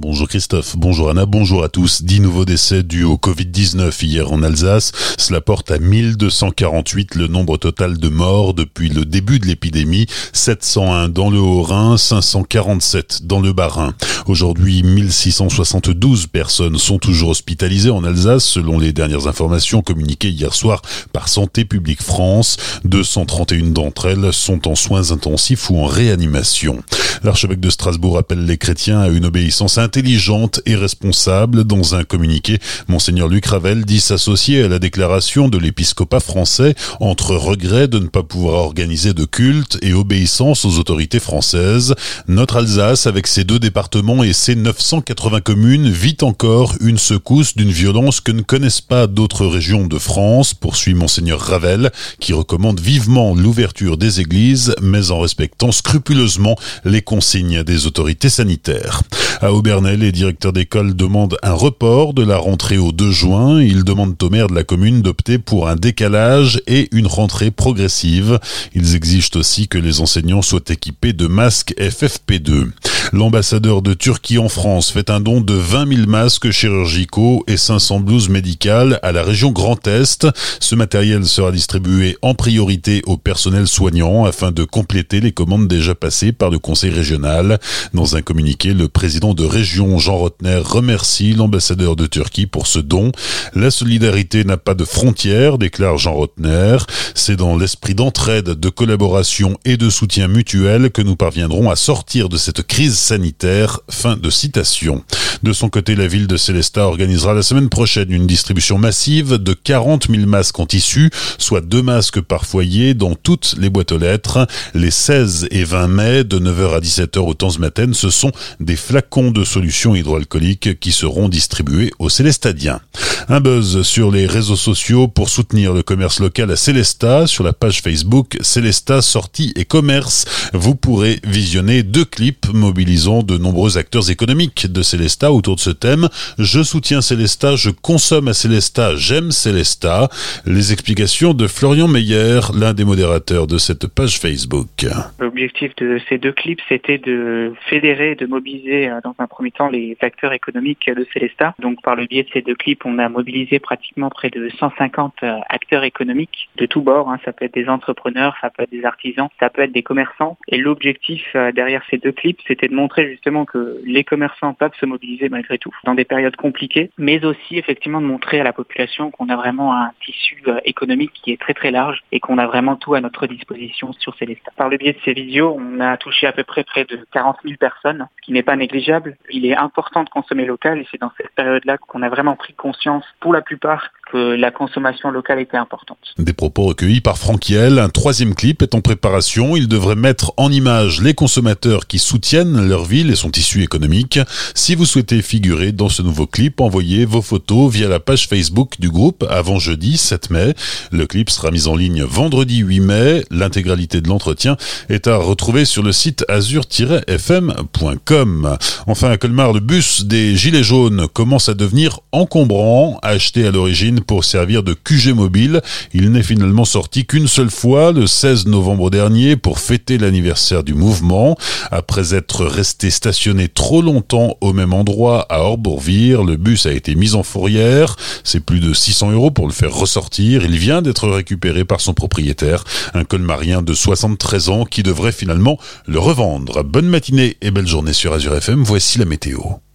Bonjour Christophe, bonjour Anna, bonjour à tous. 10 nouveaux décès dus au Covid-19 hier en Alsace. Cela porte à 1248 le nombre total de morts depuis le début de l'épidémie. 701 dans le Haut-Rhin, 547 dans le Bas-Rhin. Aujourd'hui, 1672 personnes sont toujours hospitalisées en Alsace selon les dernières informations communiquées hier soir par Santé publique France. 231 d'entre elles sont en soins intensifs ou en réanimation. L'archevêque de Strasbourg appelle les chrétiens à une obéissance intelligente et responsable. Dans un communiqué, Monseigneur Luc Ravel dit s'associer à la déclaration de l'épiscopat français entre regret de ne pas pouvoir organiser de culte et obéissance aux autorités françaises. Notre Alsace, avec ses deux départements et ses 980 communes, vit encore une secousse d'une violence que ne connaissent pas d'autres régions de France, poursuit Monseigneur Ravel, qui recommande vivement l'ouverture des églises, mais en respectant scrupuleusement les consignes des autorités sanitaires. À Aubernais, les directeurs d'école demandent un report de la rentrée au 2 juin. Ils demandent au maire de la commune d'opter pour un décalage et une rentrée progressive. Ils exigent aussi que les enseignants soient équipés de masques FFP2. L'ambassadeur de Turquie en France fait un don de 20 000 masques chirurgicaux et 500 blouses médicales à la région Grand Est. Ce matériel sera distribué en priorité au personnel soignant afin de compléter les commandes déjà passées par le conseil régional. Dans un communiqué, le président de région Jean Rotner remercie l'ambassadeur de Turquie pour ce don. La solidarité n'a pas de frontières, déclare Jean Rotner. C'est dans l'esprit d'entraide, de collaboration et de soutien mutuel que nous parviendrons à sortir de cette crise sanitaire. Fin de citation. De son côté, la ville de Célestat organisera la semaine prochaine une distribution massive de 40 000 masques en tissu, soit deux masques par foyer dans toutes les boîtes aux lettres. Les 16 et 20 mai, de 9h à 17h au temps matin, ce sont des flacons de solutions hydroalcooliques qui seront distribués aux Célestadiens. Un buzz sur les réseaux sociaux pour soutenir le commerce local à Célestat. Sur la page Facebook Célestat Sortie et Commerce, vous pourrez visionner deux clips mobilisant de nombreux acteurs économiques de Célestat autour de ce thème. Je soutiens Célestat, je consomme à Célestat, j'aime Célestat. Les explications de Florian Meyer, l'un des modérateurs de cette page Facebook. L'objectif de ces deux clips, c'était de fédérer, de mobiliser euh, dans un premier temps les acteurs économiques de Célestat. Donc par le biais de ces deux clips, on a mobiliser pratiquement près de 150 euh, acteurs économiques de tous bords. Hein. Ça peut être des entrepreneurs, ça peut être des artisans, ça peut être des commerçants. Et l'objectif euh, derrière ces deux clips, c'était de montrer justement que les commerçants peuvent se mobiliser malgré tout dans des périodes compliquées, mais aussi effectivement de montrer à la population qu'on a vraiment un tissu euh, économique qui est très très large et qu'on a vraiment tout à notre disposition sur Célestat. Par le biais de ces vidéos, on a touché à peu près près de 40 000 personnes, ce qui n'est pas négligeable. Il est important de consommer local et c'est dans cette période-là qu'on a vraiment pris conscience pour la plupart la consommation locale était importante. Des propos recueillis par Franquiel. Un troisième clip est en préparation. Il devrait mettre en image les consommateurs qui soutiennent leur ville et son tissu économique. Si vous souhaitez figurer dans ce nouveau clip, envoyez vos photos via la page Facebook du groupe avant jeudi 7 mai. Le clip sera mis en ligne vendredi 8 mai. L'intégralité de l'entretien est à retrouver sur le site azur-fm.com. Enfin, Colmar, le bus des Gilets jaunes commence à devenir encombrant, acheté à l'origine pour servir de QG mobile. Il n'est finalement sorti qu'une seule fois, le 16 novembre dernier, pour fêter l'anniversaire du mouvement. Après être resté stationné trop longtemps au même endroit à Orbourvire, le bus a été mis en fourrière. C'est plus de 600 euros pour le faire ressortir. Il vient d'être récupéré par son propriétaire, un colmarien de 73 ans qui devrait finalement le revendre. Bonne matinée et belle journée sur Azure FM. Voici la météo.